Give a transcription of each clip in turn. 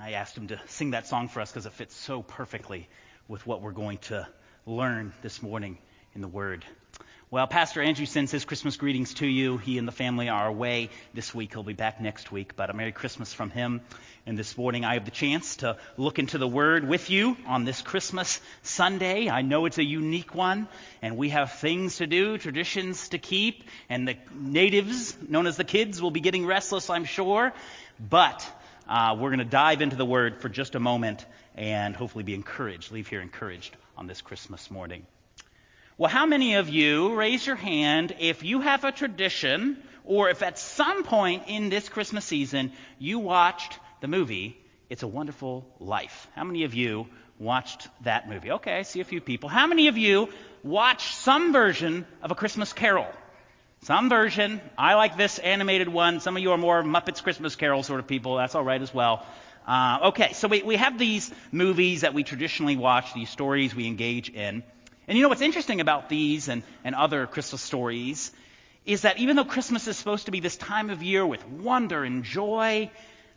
I asked him to sing that song for us because it fits so perfectly with what we're going to learn this morning in the Word. Well, Pastor Andrew sends his Christmas greetings to you. He and the family are away this week. He'll be back next week, but a Merry Christmas from him. And this morning I have the chance to look into the Word with you on this Christmas Sunday. I know it's a unique one, and we have things to do, traditions to keep, and the natives, known as the kids, will be getting restless, I'm sure. But uh, we're going to dive into the Word for just a moment and hopefully be encouraged, leave here encouraged on this Christmas morning. Well, how many of you, raise your hand, if you have a tradition, or if at some point in this Christmas season you watched the movie It's a Wonderful Life? How many of you watched that movie? Okay, I see a few people. How many of you watched some version of A Christmas Carol? Some version. I like this animated one. Some of you are more Muppets Christmas Carol sort of people. That's all right as well. Uh, okay, so we, we have these movies that we traditionally watch, these stories we engage in. And you know what's interesting about these and, and other Christmas stories is that even though Christmas is supposed to be this time of year with wonder and joy,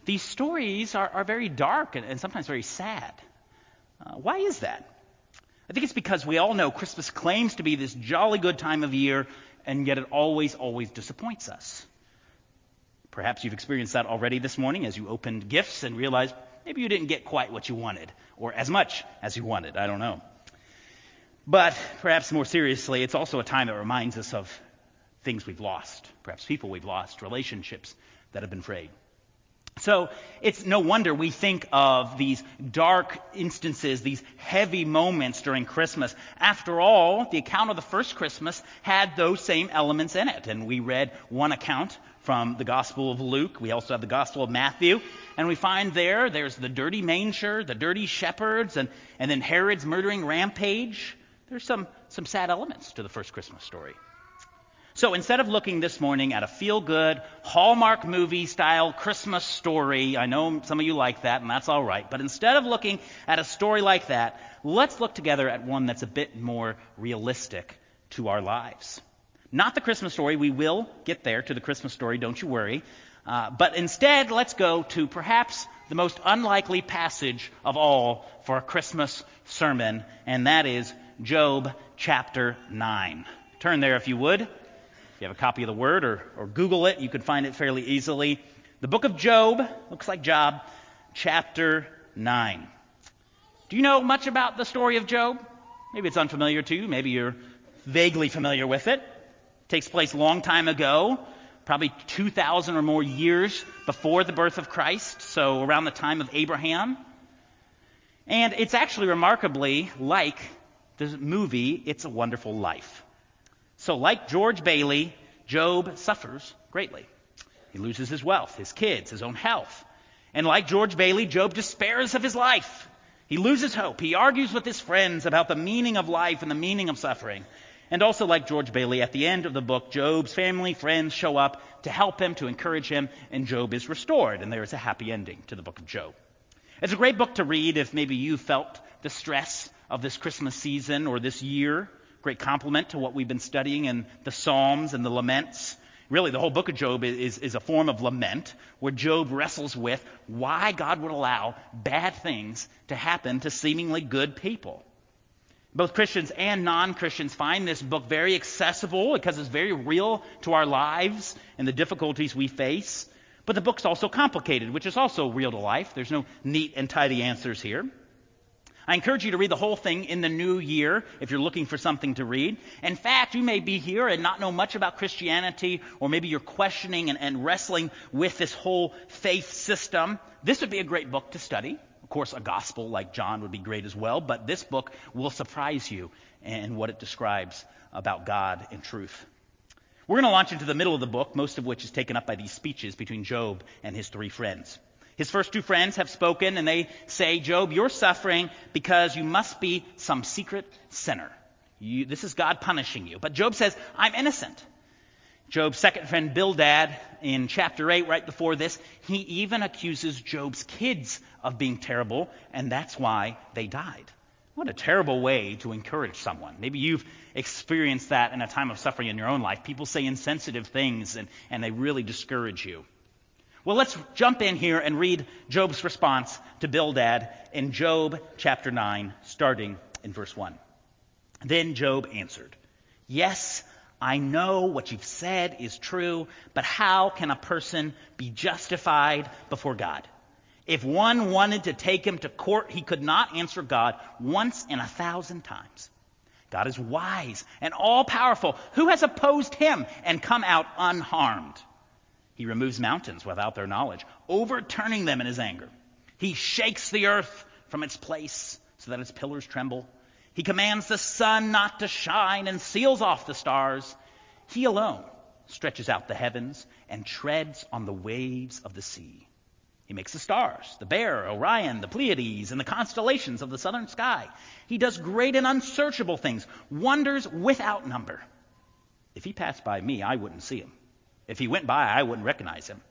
these stories are, are very dark and, and, sometimes very sad. Uh, why is that? I think it's because we all know Christmas claims to be this jolly good time of year, and yet it always, always disappoints us. Perhaps you've experienced that already this morning as you opened gifts and realized maybe you didn't get quite what you wanted, or as much as you wanted. I don't know. But perhaps more seriously, it's also a time that reminds us of things we've lost, perhaps people we've lost, relationships that have been frayed. So it's no wonder we think of these dark instances, these heavy moments during Christmas. After all, the account of the first Christmas had those same elements in it. And we read one account from the Gospel of Luke. We also have the Gospel of Matthew. And we find there, there's the dirty manger, the dirty shepherds, and, and then Herod's murdering rampage there's some, some sad elements to the first Christmas story. So instead of looking this morning at a feel good, Hallmark movie style Christmas story, I know some of you like that, and that's all right, but instead of looking at a story like that, let's look together at one that's a bit more realistic to our lives. Not the Christmas story, we will get there to the Christmas story, don't you worry. Uh, but instead, let's go to perhaps the most unlikely passage of all for a Christmas sermon, and that is Job chapter 9. Turn there if you would. You have a copy of the Word or, or Google it, you could find it fairly easily. The book of Job, looks like Job, chapter 9. Do you know much about the story of Job? Maybe it's unfamiliar to you. Maybe you're vaguely familiar with it. It takes place a long time ago, probably 2,000 or more years before the birth of Christ, so around the time of Abraham. And it's actually remarkably like the movie It's a Wonderful Life. So, like George Bailey, Job suffers greatly. He loses his wealth, his kids, his own health. And like George Bailey, Job despairs of his life. He loses hope. He argues with his friends about the meaning of life and the meaning of suffering. And also, like George Bailey, at the end of the book, Job's family, friends show up to help him, to encourage him, and Job is restored. And there is a happy ending to the book of Job. It's a great book to read if maybe you felt the stress of this Christmas season or this year. Great complement to what we've been studying in the Psalms and the laments. Really, the whole book of Job is, is a form of lament where Job wrestles with why God would allow bad things to happen to seemingly good people. Both Christians and non Christians find this book very accessible because it's very real to our lives and the difficulties we face. But the book's also complicated, which is also real to life. There's no neat and tidy answers here. I encourage you to read the whole thing in the new year if you're looking for something to read. In fact, you may be here and not know much about Christianity, or maybe you're questioning and, and wrestling with this whole faith system. This would be a great book to study. Of course, a gospel like John would be great as well, but this book will surprise you in what it describes about God and truth. We're going to launch into the middle of the book, most of which is taken up by these speeches between Job and his three friends. His first two friends have spoken and they say, Job, you're suffering because you must be some secret sinner. You, this is God punishing you. But Job says, I'm innocent. Job's second friend Bildad in chapter 8, right before this, he even accuses Job's kids of being terrible, and that's why they died. What a terrible way to encourage someone. Maybe you've experienced that in a time of suffering in your own life. People say insensitive things and, and they really discourage you. Well, let's jump in here and read Job's response to Bildad in Job chapter 9, starting in verse 1. Then Job answered, Yes, I know what you've said is true, but how can a person be justified before God? If one wanted to take him to court, he could not answer God once in a thousand times. God is wise and all powerful. Who has opposed him and come out unharmed? He removes mountains without their knowledge, overturning them in his anger. He shakes the earth from its place so that its pillars tremble. He commands the sun not to shine and seals off the stars. He alone stretches out the heavens and treads on the waves of the sea. He makes the stars, the Bear, Orion, the Pleiades, and the constellations of the southern sky. He does great and unsearchable things, wonders without number. If he passed by me, I wouldn't see him. If he went by, I wouldn't recognize him.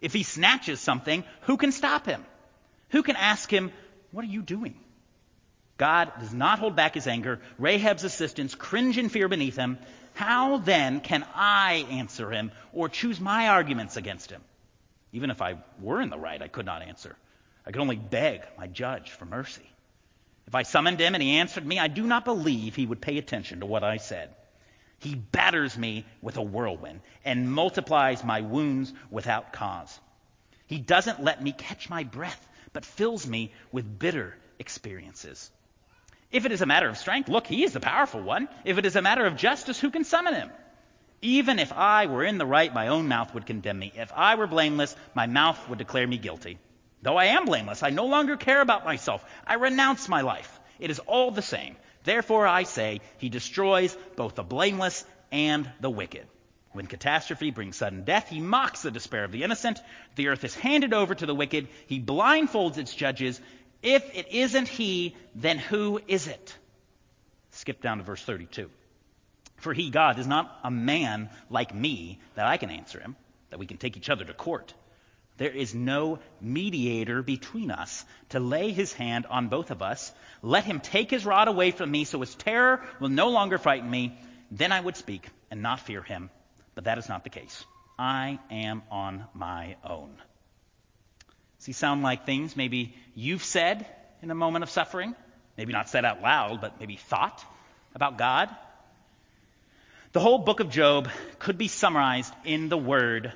If he snatches something, who can stop him? Who can ask him, What are you doing? God does not hold back his anger. Rahab's assistants cringe in fear beneath him. How then can I answer him or choose my arguments against him? Even if I were in the right, I could not answer. I could only beg my judge for mercy. If I summoned him and he answered me, I do not believe he would pay attention to what I said. He batters me with a whirlwind and multiplies my wounds without cause. He doesn't let me catch my breath, but fills me with bitter experiences. If it is a matter of strength, look, he is the powerful one. If it is a matter of justice, who can summon him? Even if I were in the right, my own mouth would condemn me. If I were blameless, my mouth would declare me guilty. Though I am blameless, I no longer care about myself. I renounce my life. It is all the same. Therefore, I say, he destroys both the blameless and the wicked. When catastrophe brings sudden death, he mocks the despair of the innocent. The earth is handed over to the wicked. He blindfolds its judges. If it isn't he, then who is it? Skip down to verse 32. For he, God, is not a man like me that I can answer him, that we can take each other to court. There is no mediator between us to lay his hand on both of us. Let him take his rod away from me so his terror will no longer frighten me. Then I would speak and not fear him. But that is not the case. I am on my own. He sound like things maybe you've said in a moment of suffering? Maybe not said out loud, but maybe thought about God? The whole book of Job could be summarized in the word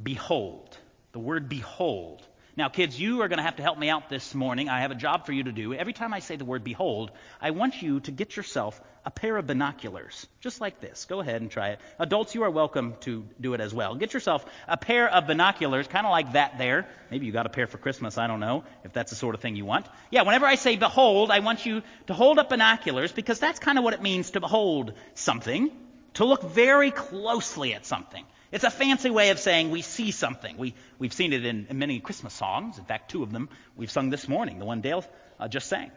behold. The word behold. Now, kids, you are going to have to help me out this morning. I have a job for you to do. Every time I say the word behold, I want you to get yourself a pair of binoculars, just like this. Go ahead and try it. Adults, you are welcome to do it as well. Get yourself a pair of binoculars, kind of like that there. Maybe you got a pair for Christmas. I don't know if that's the sort of thing you want. Yeah, whenever I say behold, I want you to hold up binoculars because that's kind of what it means to behold something, to look very closely at something. It's a fancy way of saying we see something. We, we've seen it in, in many Christmas songs. In fact, two of them we've sung this morning, the one Dale uh, just sang.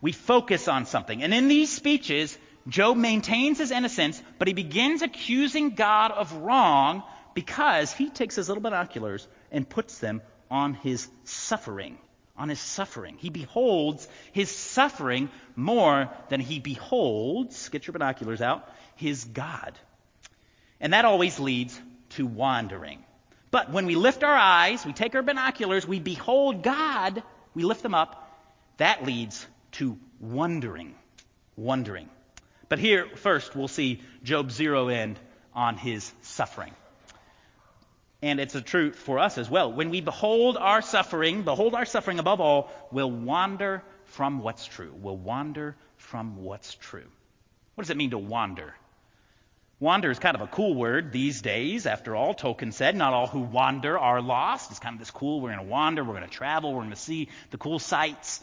We focus on something. And in these speeches, Job maintains his innocence, but he begins accusing God of wrong because he takes his little binoculars and puts them on his suffering. On his suffering. He beholds his suffering more than he beholds, get your binoculars out, his God. And that always leads to wandering. But when we lift our eyes, we take our binoculars, we behold God, we lift them up, that leads to wondering. Wondering. But here, first, we'll see Job zero in on his suffering. And it's a truth for us as well. When we behold our suffering, behold our suffering above all, we'll wander from what's true. We'll wander from what's true. What does it mean to wander? Wander is kind of a cool word these days. After all, Tolkien said, not all who wander are lost. It's kind of this cool, we're going to wander, we're going to travel, we're going to see the cool sights.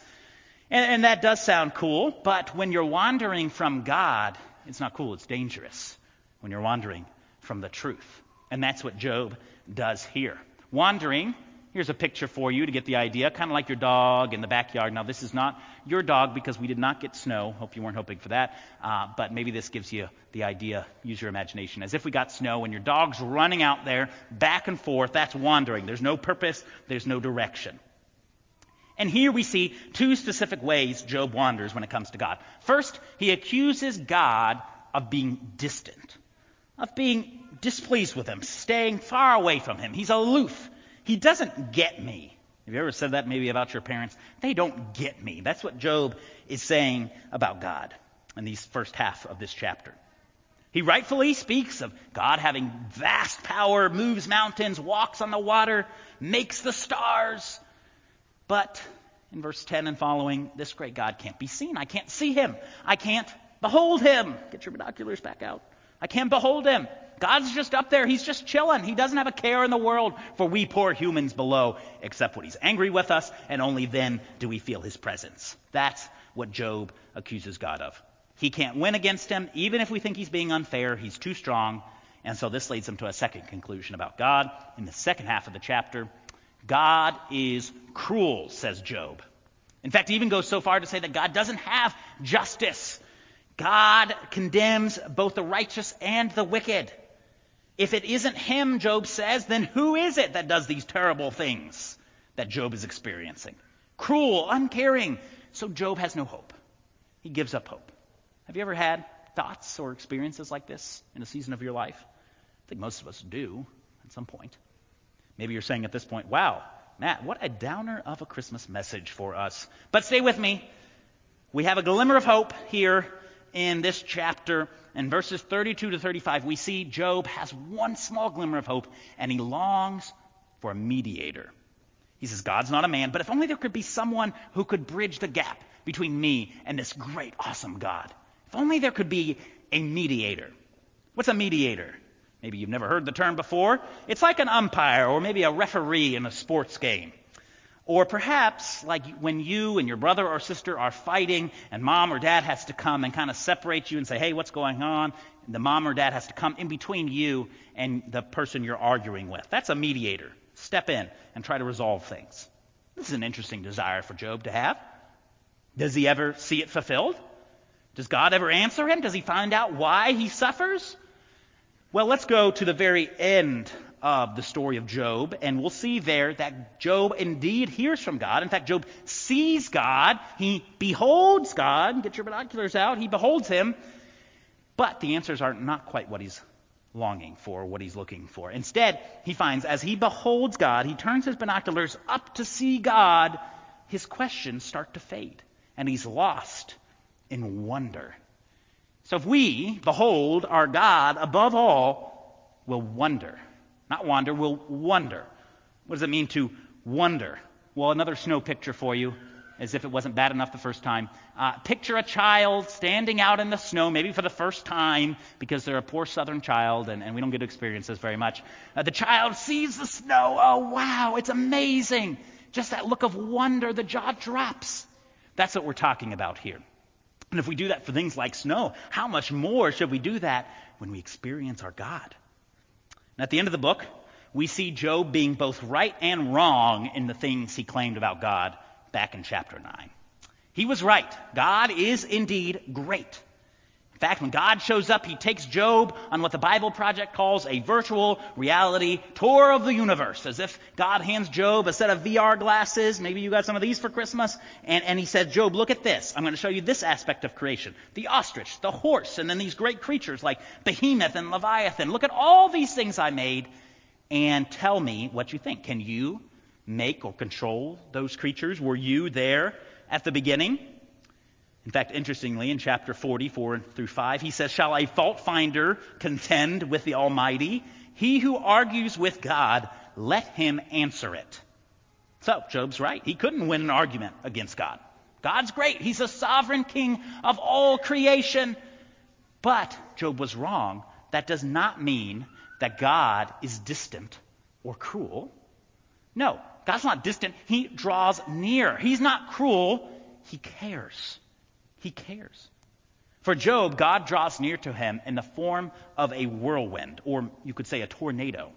And, and that does sound cool, but when you're wandering from God, it's not cool, it's dangerous when you're wandering from the truth. And that's what Job does here. Wandering Here's a picture for you to get the idea, kind of like your dog in the backyard. Now, this is not your dog because we did not get snow. Hope you weren't hoping for that. Uh, but maybe this gives you the idea. Use your imagination. As if we got snow and your dog's running out there back and forth. That's wandering. There's no purpose, there's no direction. And here we see two specific ways Job wanders when it comes to God. First, he accuses God of being distant, of being displeased with him, staying far away from him. He's aloof He doesn't get me. Have you ever said that maybe about your parents? They don't get me. That's what Job is saying about God in these first half of this chapter. He rightfully speaks of God having vast power, moves mountains, walks on the water, makes the stars. But in verse 10 and following, this great God can't be seen. I can't see him. I can't behold him. Get your binoculars back out. I can't behold him. God's just up there. He's just chilling. He doesn't have a care in the world for we poor humans below, except when he's angry with us, and only then do we feel his presence. That's what Job accuses God of. He can't win against him, even if we think he's being unfair. He's too strong. And so this leads him to a second conclusion about God in the second half of the chapter. God is cruel, says Job. In fact, he even goes so far to say that God doesn't have justice. God condemns both the righteous and the wicked. If it isn't him, Job says, then who is it that does these terrible things that Job is experiencing? Cruel, uncaring. So Job has no hope. He gives up hope. Have you ever had thoughts or experiences like this in a season of your life? I think most of us do at some point. Maybe you're saying at this point, wow, Matt, what a downer of a Christmas message for us. But stay with me. We have a glimmer of hope here in this chapter. In verses 32 to 35, we see Job has one small glimmer of hope, and he longs for a mediator. He says, God's not a man, but if only there could be someone who could bridge the gap between me and this great, awesome God. If only there could be a mediator. What's a mediator? Maybe you've never heard the term before. It's like an umpire or maybe a referee in a sports game. Or perhaps like when you and your brother or sister are fighting and mom or dad has to come and kind of separate you and say, hey, what's going on? And the mom or dad has to come in between you and the person you're arguing with. That's a mediator. Step in and try to resolve things. This is an interesting desire for Job to have. Does he ever see it fulfilled? Does God ever answer him? Does he find out why he suffers? Well, let's go to the very end of the story of Job, and we'll see there that Job indeed hears from God. In fact, Job sees God. He beholds God. Get your binoculars out. He beholds him. But the answers are not quite what he's longing for, what he's looking for. Instead, he finds as he beholds God, he turns his binoculars up to see God, his questions start to fade, and he's lost in wonder. So if we behold our God above all, we'll wonder. Not wander, we'll wonder. What does it mean to wonder? Well, another snow picture for you, as if it wasn't bad enough the first time. Uh, picture a child standing out in the snow, maybe for the first time, because they're a poor southern child and, and we don't get to experience this very much. Uh, the child sees the snow. Oh, wow, it's amazing. Just that look of wonder, the jaw drops. That's what we're talking about here. And if we do that for things like snow, how much more should we do that when we experience our God? And at the end of the book, we see Job being both right and wrong in the things he claimed about God back in chapter 9. He was right. God is indeed great. In fact, when God shows up, he takes Job on what the Bible Project calls a virtual reality tour of the universe, as if God hands Job a set of VR glasses. Maybe you got some of these for Christmas. And, and he said, Job, look at this. I'm going to show you this aspect of creation. The ostrich, the horse, and then these great creatures like Behemoth and Leviathan. Look at all these things I made and tell me what you think. Can you make or control those creatures? Were you there at the beginning? In fact, interestingly, in chapter 44 through 5, he says, Shall a fault finder contend with the Almighty? He who argues with God, let him answer it. So, Job's right. He couldn't win an argument against God. God's great. He's a sovereign king of all creation. But Job was wrong. That does not mean that God is distant or cruel. No, God's not distant. He draws near. He's not cruel. He cares. He cares. For Job, God draws near to him in the form of a whirlwind, or you could say a tornado.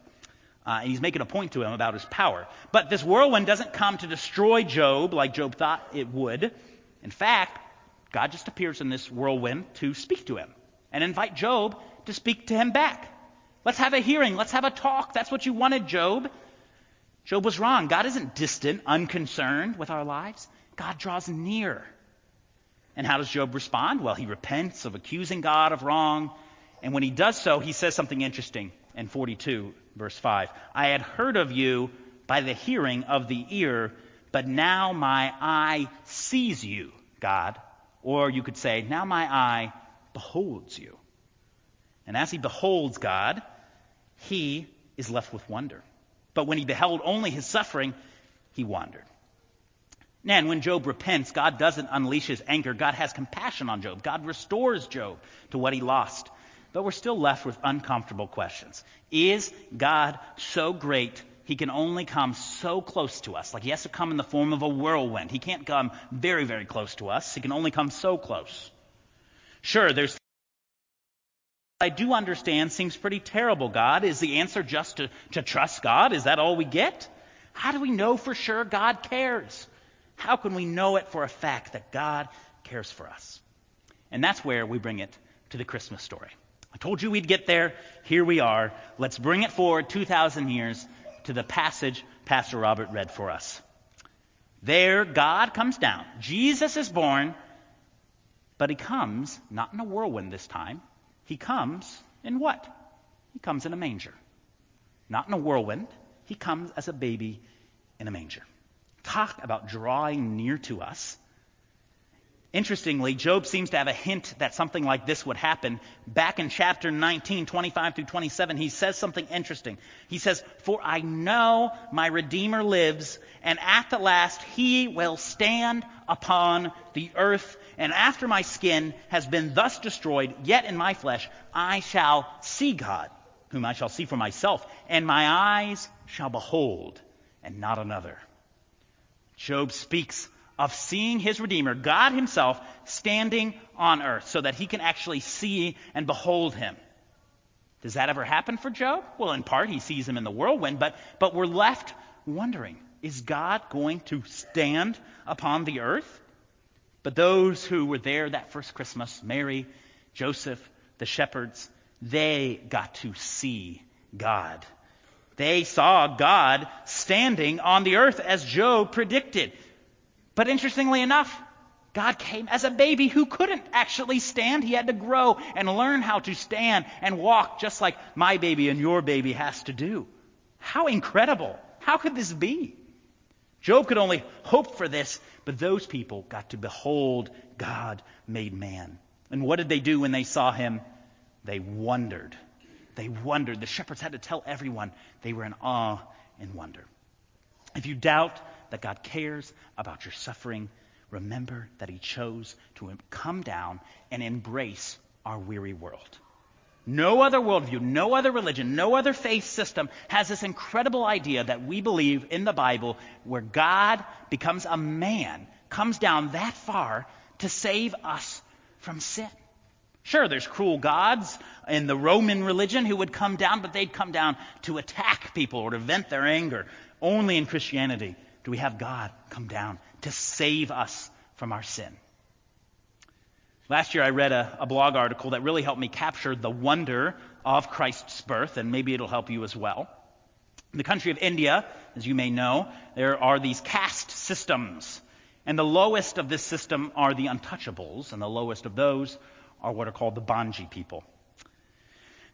Uh, and he's making a point to him about his power. But this whirlwind doesn't come to destroy Job like Job thought it would. In fact, God just appears in this whirlwind to speak to him and invite Job to speak to him back. Let's have a hearing. Let's have a talk. That's what you wanted, Job. Job was wrong. God isn't distant, unconcerned with our lives. God draws near. And how does Job respond? Well, he repents of accusing God of wrong. And when he does so, he says something interesting in 42, verse 5. I had heard of you, by the hearing of the ear, but now my eye sees you, God. Or you could say, now my eye beholds you. And as he beholds God, he is left with wonder. But when he beheld only his suffering, he wondered. And when Job repents, God doesn't unleash his anger. God has compassion on Job. God restores Job to what he lost. But we're still left with uncomfortable questions. Is God so great he can only come so close to us? Like he has to come in the form of a whirlwind. He can't come very, very close to us. He can only come so close. Sure, there's I do understand seems pretty terrible, God. Is the answer just to, to trust God? Is that all we get? How do we know for sure God cares? How can we know it for a fact that God cares for us? And that's where we bring it to the Christmas story. I told you we'd get there. Here we are. Let's bring it forward 2,000 years to the passage Pastor Robert read for us. There, God comes down. Jesus is born, but he comes not in a whirlwind this time. He comes in what? He comes in a manger. Not in a whirlwind. He comes as a baby in a manger. Talk about drawing near to us. Interestingly, Job seems to have a hint that something like this would happen. Back in chapter 19, 25 through 27, he says something interesting. He says, For I know my Redeemer lives, and at the last he will stand upon the earth. And after my skin has been thus destroyed, yet in my flesh I shall see God, whom I shall see for myself, and my eyes shall behold, and not another. Job speaks of seeing his Redeemer, God Himself, standing on earth so that he can actually see and behold Him. Does that ever happen for Job? Well, in part, he sees him in the whirlwind, but, but we're left wondering is God going to stand upon the earth? But those who were there that first Christmas, Mary, Joseph, the shepherds, they got to see God. They saw God standing on the earth as Job predicted. But interestingly enough, God came as a baby who couldn't actually stand. He had to grow and learn how to stand and walk just like my baby and your baby has to do. How incredible. How could this be? Job could only hope for this, but those people got to behold God made man. And what did they do when they saw him? They wondered. They wondered. The shepherds had to tell everyone they were in awe and wonder. If you doubt that God cares about your suffering, remember that He chose to come down and embrace our weary world. No other worldview, no other religion, no other faith system has this incredible idea that we believe in the Bible where God becomes a man, comes down that far to save us from sin. Sure, there's cruel gods in the Roman religion who would come down, but they'd come down to attack people or to vent their anger. Only in Christianity do we have God come down to save us from our sin. Last year, I read a, a, blog article that really helped me capture the wonder of Christ's birth, and maybe it'll help you as well. In the country of India, as you may know, there are these caste systems. And the lowest of this system are the untouchables, and the lowest of those are what are called the Bhangi people.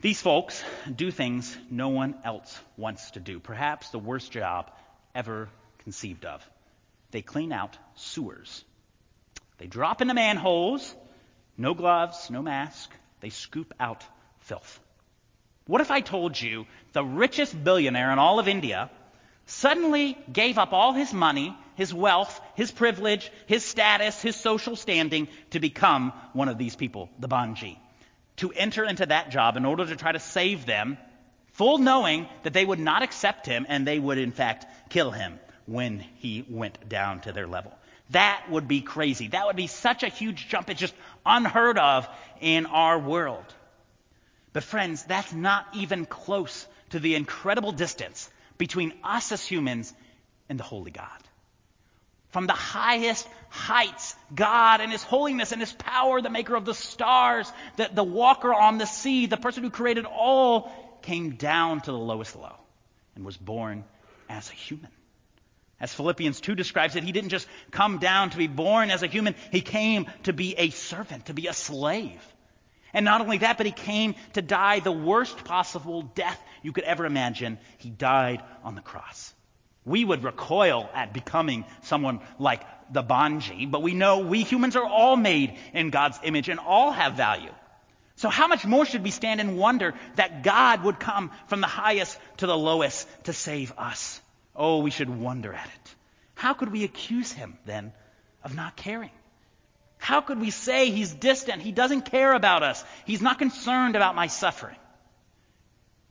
These folks do things no one else wants to do, perhaps the worst job ever conceived of. They clean out sewers. They drop into manholes, no gloves, no mask. They scoop out filth. What if I told you the richest billionaire in all of India suddenly gave up all his money, his wealth, his privilege, his status, his social standing to become one of these people, the Bhangi, to enter into that job in order to try to save them, full knowing that they would not accept him and they would in fact kill him when he went down to their level. That would be crazy. That would be such a huge jump. It's just unheard of in our world. But, friends, that's not even close to the incredible distance between us as humans and the Holy God. From the highest heights, God and His holiness and His power, the maker of the stars, the, the walker on the sea, the person who created all, came down to the lowest low and was born as a human. As Philippians 2 describes it, he didn't just come down to be born as a human, he came to be a servant, to be a slave. And not only that, but he came to die the worst possible death you could ever imagine. He died on the cross. We would recoil at becoming someone like the Bhangi, but we know we humans are all made in God's image and all have value. So how much more should we stand in wonder that God would come from the highest to the lowest to save us? Oh, we should wonder at it. How could we accuse him then of not caring? How could we say he's distant? He doesn't care about us. He's not concerned about my suffering.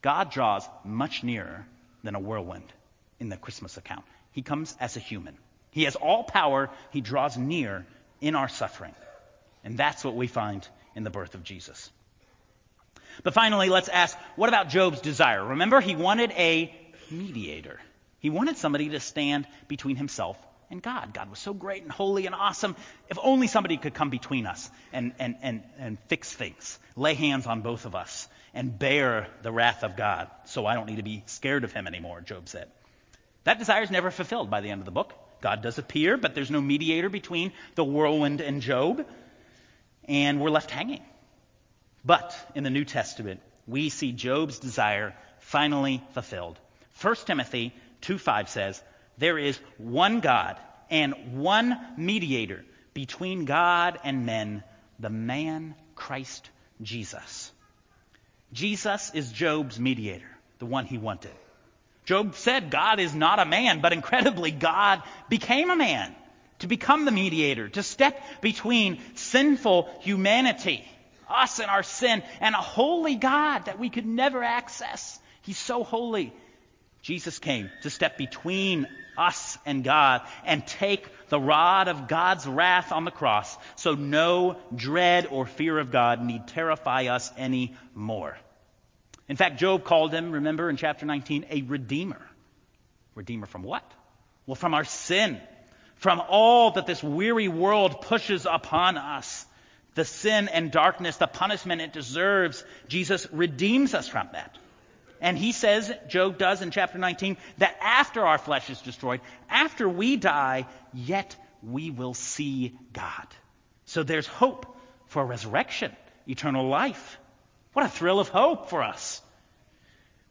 God draws much nearer than a whirlwind in the Christmas account. He comes as a human. He has all power. He draws near in our suffering. And that's what we find in the birth of Jesus. But finally, let's ask what about Job's desire? Remember, he wanted a mediator. He wanted somebody to stand between himself and God. God was so great and holy and awesome. If only somebody could come between us and, and, and, and fix things, lay hands on both of us, and bear the wrath of God so I don't need to be scared of him anymore, Job said. That desire is never fulfilled by the end of the book. God does appear, but there's no mediator between the whirlwind and Job, and we're left hanging. But in the New Testament, we see Job's desire finally fulfilled. 1 Timothy 2:5 says, "There is one God and one mediator between God and men, the man Christ Jesus." Jesus is Job's mediator, the one he wanted. Job said God is not a man, but incredibly, God became a man to become the mediator, to step between sinful humanity us and our sin, and a holy God that we could never access. He's so holy. Jesus came to step between us and God and take the rod of God's wrath on the cross so no dread or fear of God need terrify us anymore. In fact, Job called him, remember in chapter 19, a redeemer. Redeemer from what? Well, from our sin, from all that this weary world pushes upon us the sin and darkness, the punishment it deserves, Jesus redeems us from that. And he says, Job does in chapter 19, that after our flesh is destroyed, after we die, yet we will see God. So there's hope for resurrection, eternal life. What a thrill of hope for us.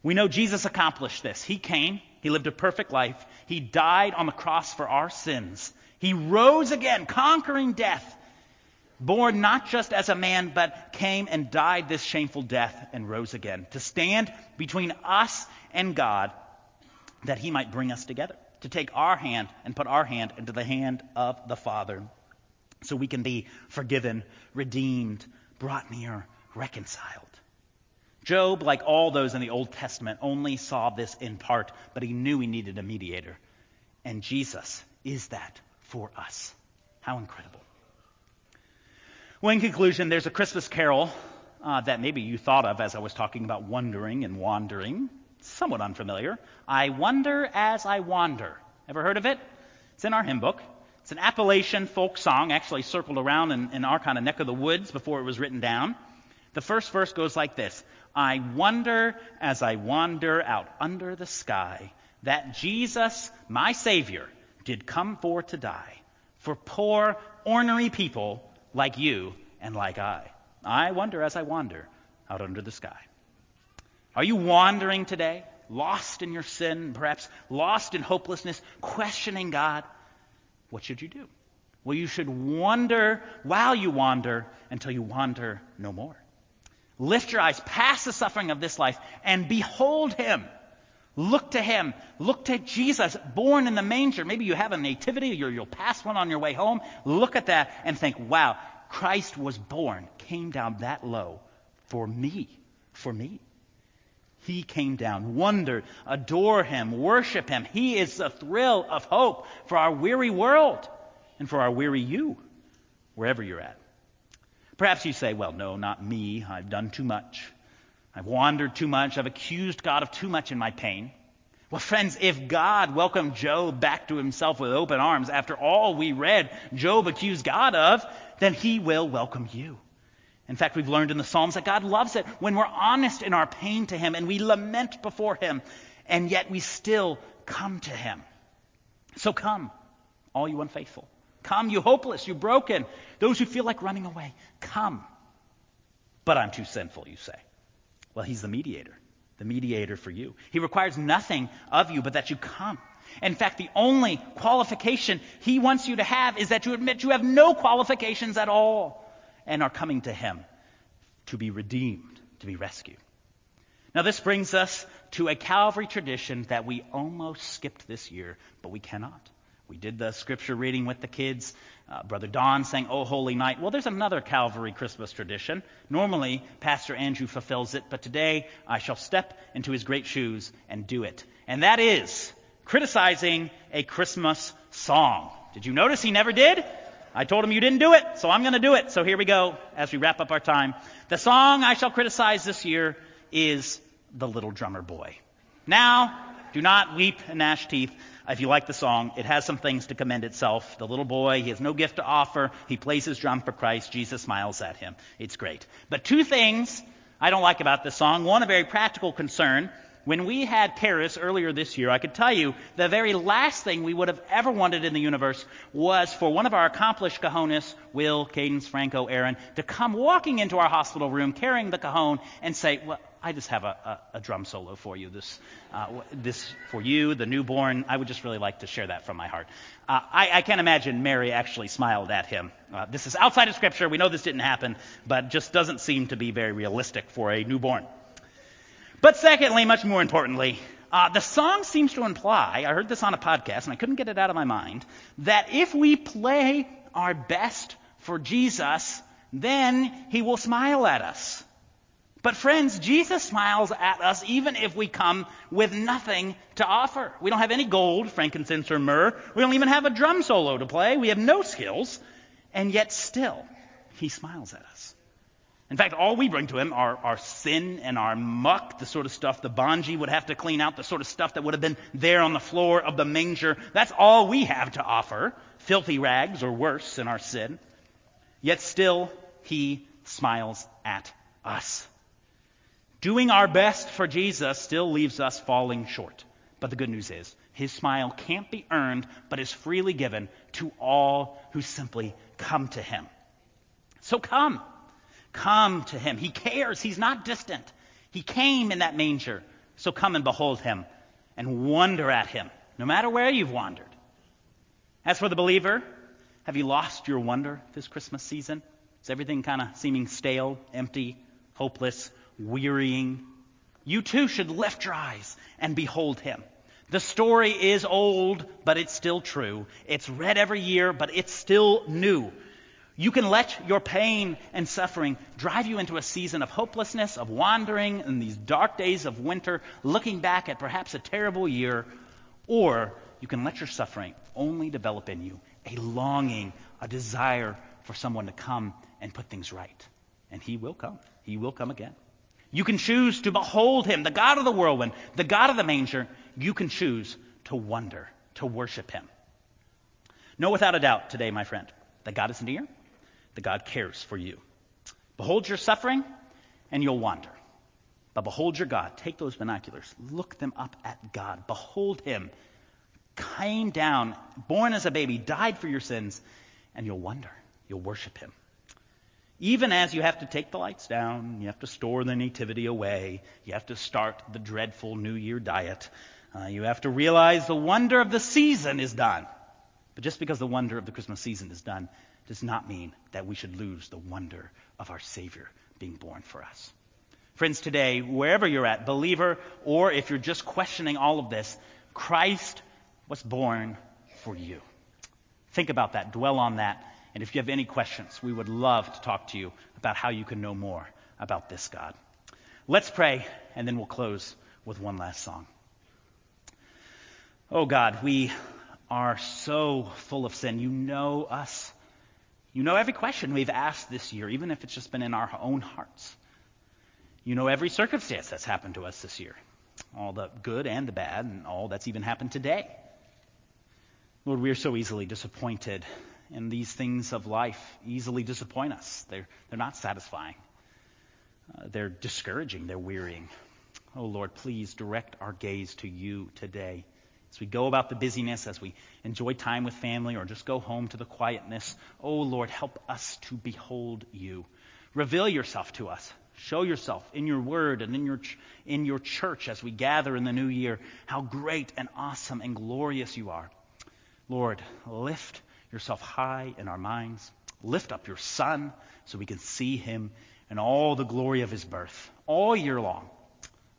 We know Jesus accomplished this. He came, he lived a perfect life, he died on the cross for our sins. He rose again, conquering death born not just as a man, but came and died this shameful death and rose again, to stand between us and God, that he might bring us together, to take our hand and put our hand into the hand of the Father, so we can be forgiven, redeemed, brought near, reconciled. Job, like all those in the Old Testament, only saw this in part, but he knew he needed a mediator. And Jesus is that for us. How incredible. Well, in conclusion, there's a Christmas carol uh, that maybe you thought of as I was talking about wondering and wandering. Somewhat unfamiliar. I wonder as I wander. Ever heard of it? It's in our hymn book. It's an Appalachian folk song, actually circled around in, in our kind of neck of the woods before it was written down. The first verse goes like this I wonder as I wander out under the sky that Jesus, my Savior, did come for to die for poor, ornery people like you and like I. I wonder as I wander out under the sky. Are you wandering today, lost in your sin, perhaps lost in hopelessness, questioning God? What should you do? Well, you should wander while you wander until you wander no more. Lift your eyes past the suffering of this life and behold Him. Look to Him. Look to Jesus, born in the manger. Maybe you have a nativity or you'll pass one on your way home. Look at that and think, wow, Christ was born, came down that low for me, for me. He came down, wonder, adore him, worship him. He is the thrill of hope for our weary world and for our weary you, wherever you're at. Perhaps you say, well, no, not me. I've done too much. I've wandered too much. I've accused God of too much in my pain. Well, friends, if God welcomed Job back to himself with open arms after all we read Job accused God of, then he will welcome you. In fact, we've learned in the Psalms that God loves it when we're honest in our pain to him and we lament before him, and yet we still come to him. So come, all you unfaithful. Come, you hopeless, you broken, those who feel like running away. Come. But I'm too sinful, you say. Well, he's the mediator the mediator for you. He requires nothing of you but that you come, In fact, the only qualification he wants you to have is that you admit you have no qualifications at all and are coming to him to be redeemed, to be rescued. Now, this brings us to a Calvary tradition that we almost skipped this year, but we cannot. We did the scripture reading with the kids. Uh, Brother Don sang, Oh Holy Night. Well, there's another Calvary Christmas tradition. Normally, Pastor Andrew fulfills it, but today I shall step into his great shoes and do it. And that is criticizing a Christmas song. Did you notice he never did? I told him you didn't do it, so I'm going to do it. So here we go as we wrap up our time. The song I shall criticize this year is The Little Drummer Boy. Now, do not weep and gnash teeth. If you like the song, it has some things to commend itself. The little boy, he has no gift to offer. He plays his drum for Christ. Jesus smiles at him. It's great. But two things I don't like about this song. One, a very practical concern. When we had Paris earlier this year, I could tell you the very last thing we would have ever wanted in the universe was for one of our accomplished cajones, Will, Cadence, Franco, Aaron, to come walking into our hospital room carrying the cajon and say, well, I just have a, a, a drum solo for you. This, uh, this for you, the newborn. I would just really like to share that from my heart. Uh, I, I, can't imagine Mary actually smiled at him. Uh, this is outside of Scripture. We know this didn't happen, but just doesn't seem to be very realistic for a newborn. But secondly, much more importantly, uh, the song seems to imply, I heard this on a podcast and I couldn't get it out of my mind, that if we play our best for Jesus, then he will smile at us. But friends, Jesus smiles at us even if we come with nothing to offer. We don't have any gold, frankincense, or myrrh. We don't even have a drum solo to play. We have no skills. And yet still, he smiles at us. In fact, all we bring to him are our sin and our muck, the sort of stuff the Bhangi would have to clean out, the sort of stuff that would have been there on the floor of the manger. That's all we have to offer. Filthy rags or worse in our sin. Yet still, he smiles at us. Doing our best for Jesus still leaves us falling short. But the good news is, his smile can't be earned, but is freely given to all who simply come to him. So come. Come to him. He cares. He's not distant. He came in that manger. So come and behold him and wonder at him, no matter where you've wandered. As for the believer, have you lost your wonder this Christmas season? Is everything kind of seeming stale, empty, hopeless, wearying? You too should lift your eyes and behold him. The story is old, but it's still true. It's read every year, but it's still new. You can let your pain and suffering drive you into a season of hopelessness, of wandering in these dark days of winter, looking back at perhaps a terrible year, or you can let your suffering only develop in you a longing, a desire for someone to come and put things right. And He will come. He will come again. You can choose to behold Him, the God of the whirlwind, the God of the manger. You can choose to wonder, to worship Him. Know without a doubt today, my friend, that God is near that God cares for you. Behold your suffering, and you'll wander. But behold your God. Take those binoculars. Look them up at God. Behold Him. Came down, born as a baby, died for your sins, and you'll wonder. You'll worship Him. Even as you have to take the lights down, you have to store the nativity away, you have to start the dreadful New Year diet, uh, you have to realize the wonder of the season is done. But just because the wonder of the Christmas season is done does not mean that we should lose the wonder of our Savior being born for us. Friends, today, wherever you're at, believer, or if you're just questioning all of this, Christ was born for you. Think about that, dwell on that, and if you have any questions, we would love to talk to you about how you can know more about this God. Let's pray, and then we'll close with one last song. Oh God, we are so full of sin. You know us. You know every question we've asked this year, even if it's just been in our own hearts. You know every circumstance that's happened to us this year, all the good and the bad, and all that's even happened today. Lord, we are so easily disappointed, and these things of life easily disappoint us. They're, they're not satisfying, uh, they're discouraging, they're wearying. Oh, Lord, please direct our gaze to you today. As we go about the busyness, as we enjoy time with family, or just go home to the quietness, oh Lord, help us to behold you. Reveal yourself to us. Show yourself in your word and in your, ch- in your church as we gather in the new year how great and awesome and glorious you are. Lord, lift yourself high in our minds. Lift up your Son so we can see him and all the glory of his birth all year long.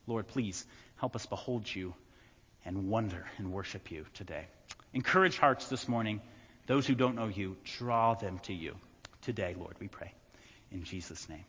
Lord, please help us behold you and wonder and worship you today. Encourage hearts this morning. Those who don't know you, draw them to you. Today, Lord, we pray. In Jesus' name.